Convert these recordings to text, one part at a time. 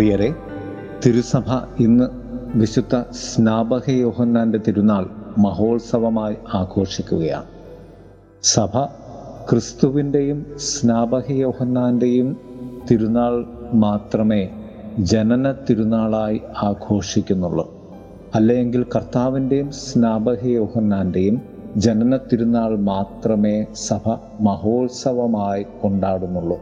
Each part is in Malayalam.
പ്രിയരെ തിരുസഭ ഇന്ന് വിശുദ്ധ സ്നാപക യോഹന്നാന്റെ തിരുനാൾ മഹോത്സവമായി ആഘോഷിക്കുകയാണ്. സഭ ക്രിസ്തുവിന്റെയും സ്നാപക യോഹന്നാന്റെയും തിരുനാൾ മാത്രമേ ജനന തിരുനാളായി ആഘോഷിക്കുന്നുള്ളൂ. അല്ലെങ്കിൽ കർത്താവിന്റെയും സ്നാപക യോഹന്നാന്റെയും ജനന തിരുനാൾ മാത്രമേ സഭ മഹോത്സവമായി കൊണ്ടാടുന്നുള്ളൂ.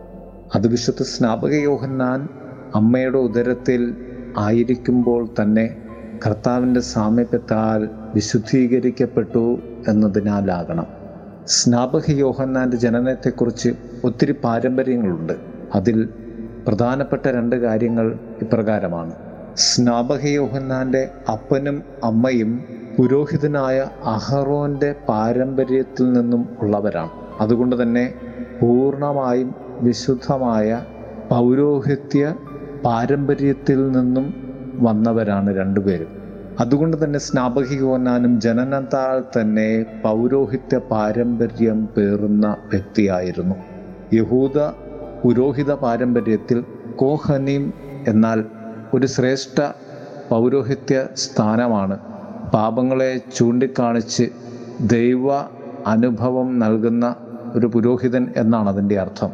അത് വിശുദ്ധ സ്നാപക യോഹന്നാൻ അമ്മയുടെ ഉദരത്തിൽ ആയിരിക്കുമ്പോൾ തന്നെ കർത്താവിന്റെ സാമീപ്യത്താൽ വിശുദ്ധീകരിക്കപ്പെട്ടു എന്നതിനാലാകണം. സ്നാപക യോഹന്നാന്റെ ജനനത്തെക്കുറിച്ച് ഒത്തിരി പാരമ്പര്യങ്ങളുണ്ട്. അതിൽ പ്രധാനപ്പെട്ട രണ്ട് കാര്യങ്ങൾ ഇപ്രകാരമാണ്. സ്നാപക യോഹന്നാന്റെ അപ്പനും അമ്മയും പുരോഹിതനായ അഹറോന്റെ പാരമ്പര്യത്തിൽ നിന്നും ഉള്ളവരാണ്. അതുകൊണ്ട് തന്നെ പൂർണമായും വിശുദ്ധമായ പൗരോഹിത്യ പാരമ്പര്യത്തിൽ നിന്നും വന്നവരാണ് രണ്ടുപേരും. അതുകൊണ്ട് തന്നെ സ്നാപകികോനാനും ജനനത്താൽ തന്നെ പൗരോഹിത്യ പാരമ്പര്യം പേറുന്ന വ്യക്തിയായിരുന്നു. യഹൂദ പുരോഹിത പാരമ്പര്യത്തിൽ കോഹനീം എന്നാൽ ഒരു ശ്രേഷ്ഠ പൗരോഹിത്യ സ്ഥാനമാണ്. പാപങ്ങളെ ചൂണ്ടിക്കാണിച്ച് ദൈവ അനുഭവം നൽകുന്ന ഒരു പുരോഹിതൻ എന്നാണ് അതിന്റെ അർത്ഥം.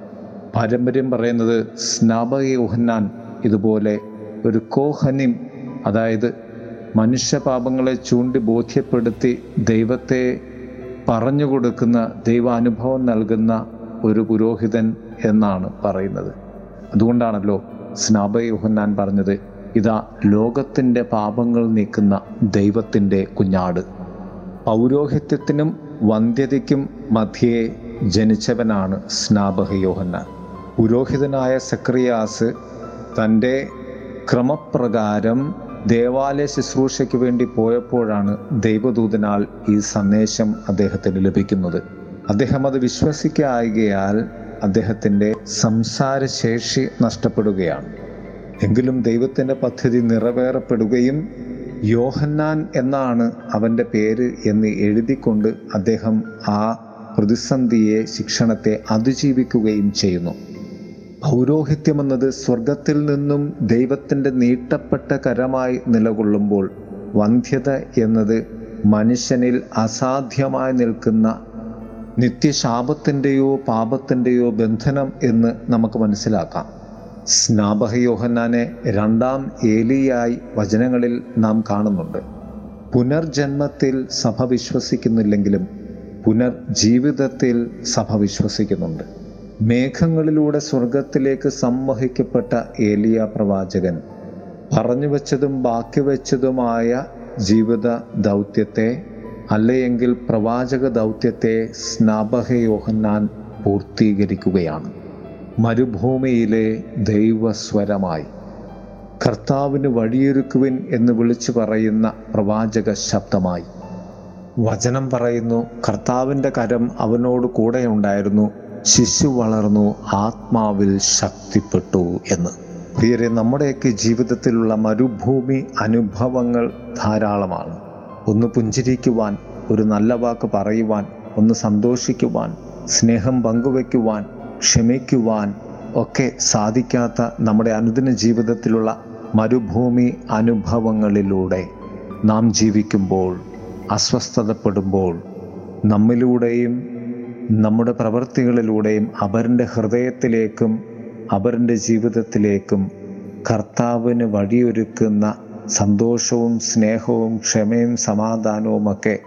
പാരമ്പര്യം പറയുന്നത് സ്നാപക യോഹന്നാൻ ഇതുപോലെ ഒരു കോഹനിം അതായത് മനുഷ്യപാപങ്ങളെ ചൂണ്ടി ബോധ്യപ്പെടുത്തി ദൈവത്തെ പറഞ്ഞു കൊടുക്കുന്ന ദൈവാനുഭവം നൽകുന്ന ഒരു പുരോഹിതൻ എന്നാണ് പറയുന്നത്. അതുകൊണ്ടാണല്ലോ സ്നാപയോഹന്നാൻ പറഞ്ഞത് ഇതാ ലോകത്തിന്റെ പാപങ്ങൾ നീക്കുന്ന ദൈവത്തിന്റെ കുഞ്ഞാട്. പൗരോഹിത്യത്തിനും വന്ധ്യതയ്ക്കും മധ്യേ ജനിച്ചവനാണ് സ്നാപക യോഹന്നാൻ. പുരോഹിതനായ സക്രിയാസ് തന്റെ ക്രമപ്രകാരം ദേവാലയ ശുശ്രൂഷയ്ക്ക് വേണ്ടി പോയപ്പോഴാണ് ദൈവദൂതനാൽ ഈ സന്ദേശം അദ്ദേഹത്തിന് ലഭിക്കുന്നത്. അദ്ദേഹം അത് വിശ്വസിക്കായകയാൽ അദ്ദേഹത്തിന്റെ സംസാരശേഷി നഷ്ടപ്പെടുകയാണ്. എങ്കിലും ദൈവത്തിന്റെ പദ്ധതി നിറവേറപ്പെടുകയും യോഹന്നാൻ എന്നാണ് അവന്റെ പേര് എന്ന് എഴുതിക്കൊണ്ട് അദ്ദേഹം ആ പ്രതിസന്ധിയെ ശിക്ഷണത്തെ അതിജീവിക്കുകയും ചെയ്യുന്നു. പൗരോഹിത്യമെന്നത് സ്വർഗത്തിൽ നിന്നും ദൈവത്തിന്റെ നീട്ടപ്പെട്ട കരമായി നിലകൊള്ളുമ്പോൾ വന്ധ്യത എന്നത് മനുഷ്യനിൽ അസാധ്യമായി നിൽക്കുന്ന നിത്യശാപത്തിന്റെയോ പാപത്തിന്റെയോ ബന്ധനം എന്ന് നമുക്ക് മനസ്സിലാക്കാം. സ്നാപകയോഹന്നാനെ രണ്ടാം ഏലിയായി വചനങ്ങളിൽ നാം കാണുന്നുണ്ട്. പുനർജന്മത്തിൽ സഭ വിശ്വസിക്കുന്നില്ലെങ്കിലും പുനർജീവിതത്തിൽ സഭ വിശ്വസിക്കുന്നുണ്ട്. മേഘങ്ങളിലൂടെ സ്വർഗത്തിലേക്ക് സംവഹിക്കപ്പെട്ട ഏലിയ പ്രവാചകൻ പറഞ്ഞു വച്ചതും ബാക്കി വച്ചതുമായ ജീവിത ദൗത്യത്തെ അല്ലയെങ്കിൽ പ്രവാചക ദൗത്യത്തെ സ്നാപകയോഹന്നാൻ പൂർത്തീകരിക്കുകയാണ്. മരുഭൂമിയിലെ ദൈവസ്വരമായി കർത്താവിന് വഴിയൊരുക്കുവിൻ എന്ന് വിളിച്ചു പറയുന്ന പ്രവാചക ശബ്ദമായി. വചനം പറയുന്നു കർത്താവിന്റെ കരം അവനോട് കൂടെ ഉണ്ടായിരുന്നു ശിശു വളർന്നു ആത്മാവിൽ ശക്തിപ്പെട്ടു എന്ന്. പ്രിയരെ നമ്മുടെയൊക്കെ ജീവിതത്തിലുള്ള മരുഭൂമി അനുഭവങ്ങൾ ധാരാളമാണ്. ഒന്ന് പുഞ്ചിരിക്കുവാൻ ഒരു നല്ല വാക്ക് പറയുവാൻ ഒന്ന് സന്തോഷിക്കുവാൻ സ്നേഹം പങ്കുവയ്ക്കുവാൻ ക്ഷമിക്കുവാൻ ഒക്കെ സാധിക്കാത്ത നമ്മുടെ അനുദിന ജീവിതത്തിലുള്ള മരുഭൂമി അനുഭവങ്ങളിലൂടെ നാം ജീവിക്കുമ്പോൾ അസ്വസ്ഥതപ്പെടുമ്പോൾ നമ്മിലൂടെയും നമ്മുടെ പ്രവൃത്തികളിലൂടെയും അവരുടെ ഹൃദയത്തിലേക്കും അവരുടെ ജീവിതത്തിലേക്കും കർത്താവിന് വഴിയൊരുക്കുന്ന സന്തോഷവും സ്നേഹവും ക്ഷമയും സമാധാനവുമൊക്കെ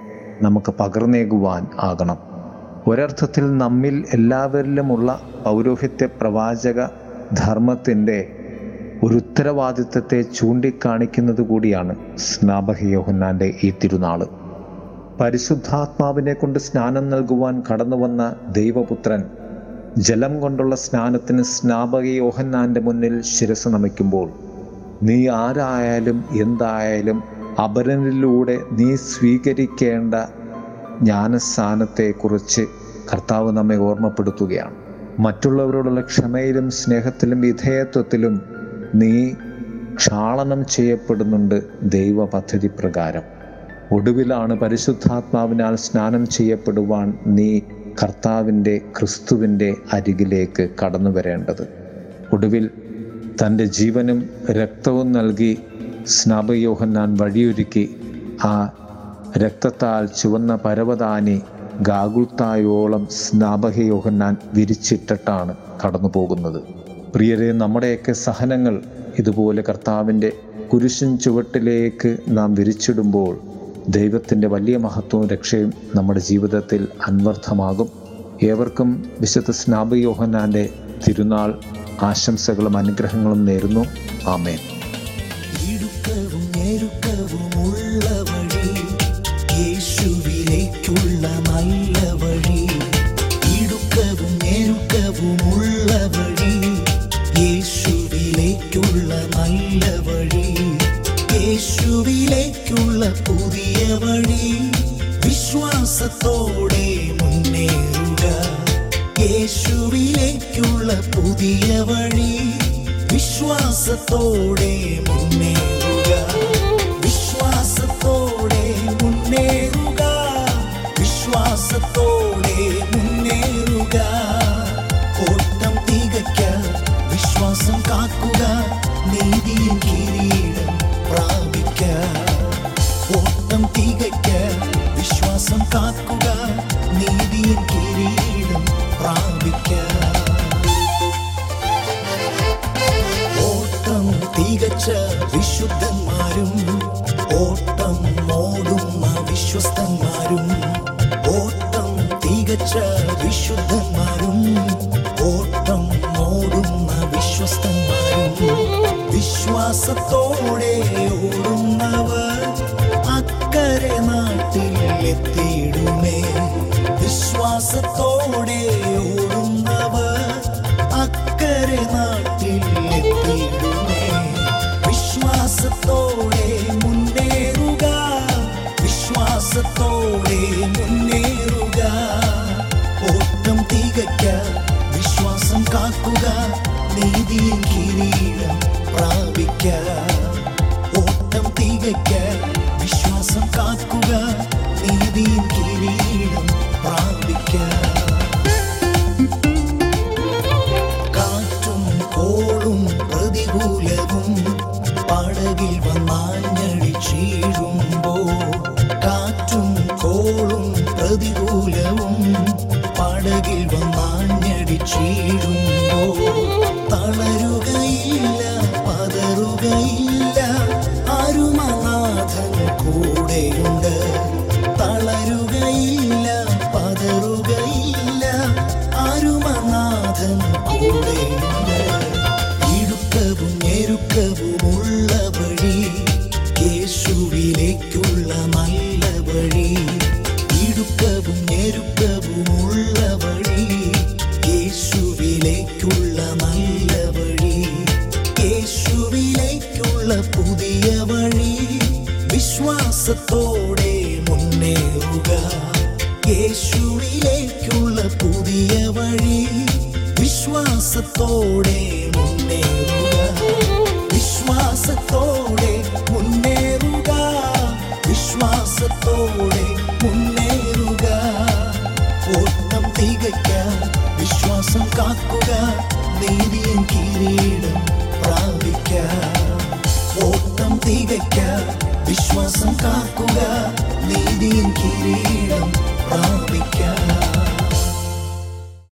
നമുക്ക് പകർന്നേകുവാൻ ആകണം. ഒരർത്ഥത്തിൽ നമ്മിൽ എല്ലാവരിലുമുള്ള പൗരോഹിത്യ പ്രവാചക ധർമ്മത്തിന്റെ ഒരു ഉത്തരവാദിത്വത്തെ ചൂണ്ടിക്കാണിക്കുന്നത് കൂടിയാണ് സ്നാപക യോഹന്നാന്റെ ഈ തിരുനാൾ. പരിശുദ്ധാത്മാവിനെ കൊണ്ട് സ്നാനം നൽകുവാൻ കടന്നു വന്ന ദൈവപുത്രൻ ജലം കൊണ്ടുള്ള സ്നാനത്തിന് സ്നാപക യോഹന്നാന്റെ മുന്നിൽ ശിരസ് നമിക്കുമ്പോൾ നീ ആരായാലും എന്തായാലും അപരനിലൂടെ നീ സ്വീകരിക്കേണ്ട ജ്ഞാനസ്ഥാനത്തെക്കുറിച്ച് കർത്താവ് നമ്മെ ഓർമ്മപ്പെടുത്തുകയാണ്. മറ്റുള്ളവരോടുള്ള ക്ഷമയിലും സ്നേഹത്തിലും വിധേയത്വത്തിലും നീ ക്ഷാളനം ചെയ്യപ്പെടുന്നുണ്ട് ദൈവ പദ്ധതി പ്രകാരം. ഒടുവിലാണ് പരിശുദ്ധാത്മാവിനാൽ സ്നാനം ചെയ്യപ്പെടുവാൻ നീ കർത്താവിന്റെ ക്രിസ്തുവിന്റെ അരികിലേക്ക് കടന്നു വരേണ്ടത്. ഒടുവിൽ തന്റെ ജീവനും രക്തവും നൽകി സ്നാപയോഹന്നാൻ വഴിയൊരുക്കി ആ രക്തത്താൽ ചുവന്ന പരവതാനി ഗാഗുൽത്തായോളം സ്നാപകയോഹന്നാൻ വിരിച്ചിട്ടിട്ടാണ് കടന്നു പോകുന്നത് പ്രിയരെ നമ്മുടെയൊക്കെ സഹനങ്ങൾ ഇതുപോലെ കർത്താവിന്റെ കുരിശിൻ ചുവട്ടിലേക്ക് നാം വിരിച്ചിടുമ്പോൾ ദൈവത്തിന്റെ വലിയ മഹത്വവും രക്ഷയും നമ്മുടെ ജീവിതത്തിൽ അന്വർത്ഥമാകും. ഏവർക്കും വിശുദ്ധ സ്നാപയോഹന്നാന്റെ തിരുനാൾ ആശംസകളും അനുഗ്രഹങ്ങളും നേരുന്നു. ആമേൻ. നല്ല വഴി. ഉള്ള വഴി നല്ല വഴി. യേശുവിലേക്കുള്ള വഴി വിശ്വാസത്തോടെ മുന്നേറുക. യേശുവിലേക്കുള്ള പുതിയ വഴി വിശ്വാസത്തോടെ മുന്നേറുക. വിശ്വാസത്തോടെ ഓടുന്നവർ പടകിൽ വന്നാഞ്ഞടിച്ചിടുമ്പോ കാറ്റും കോളും പ്രതികൂലവും പടകിൽ വന്നാഞ്ഞടിച്ചിടുമ്പോ തളരുകയില്ല പതറുകയില്ല അരുമനാഥൻ കൂടെയുണ്ട്. തളരുകയില്ല വഴി ഇടുക്കവും ഞെരുക്കവും ഉള്ള വഴി യേശുവിലേക്കുള്ള നല്ല വഴി യേശുവിലേക്കുള്ള പുതിയ വഴി വിശ്വാസത്തോടെ മുന്നേറുക യേശുവിലേക്കുള്ള പുതിയ വഴി വിശ്വാസത്തോടെ മുന്നേറുക വിശ്വാസത്തോടെ വിശ്വാസത്തോടെ മുന്നേറുക. പൂർണം തികയ്ക്കാൻ വിശ്വാസം കാക്കുക നീതിയും കിരീടം പ്രാപിക്ക. ഓട്ടം തികയ്ക്ക വിശ്വാസം കാക്കുക നീതിയും കിരീടം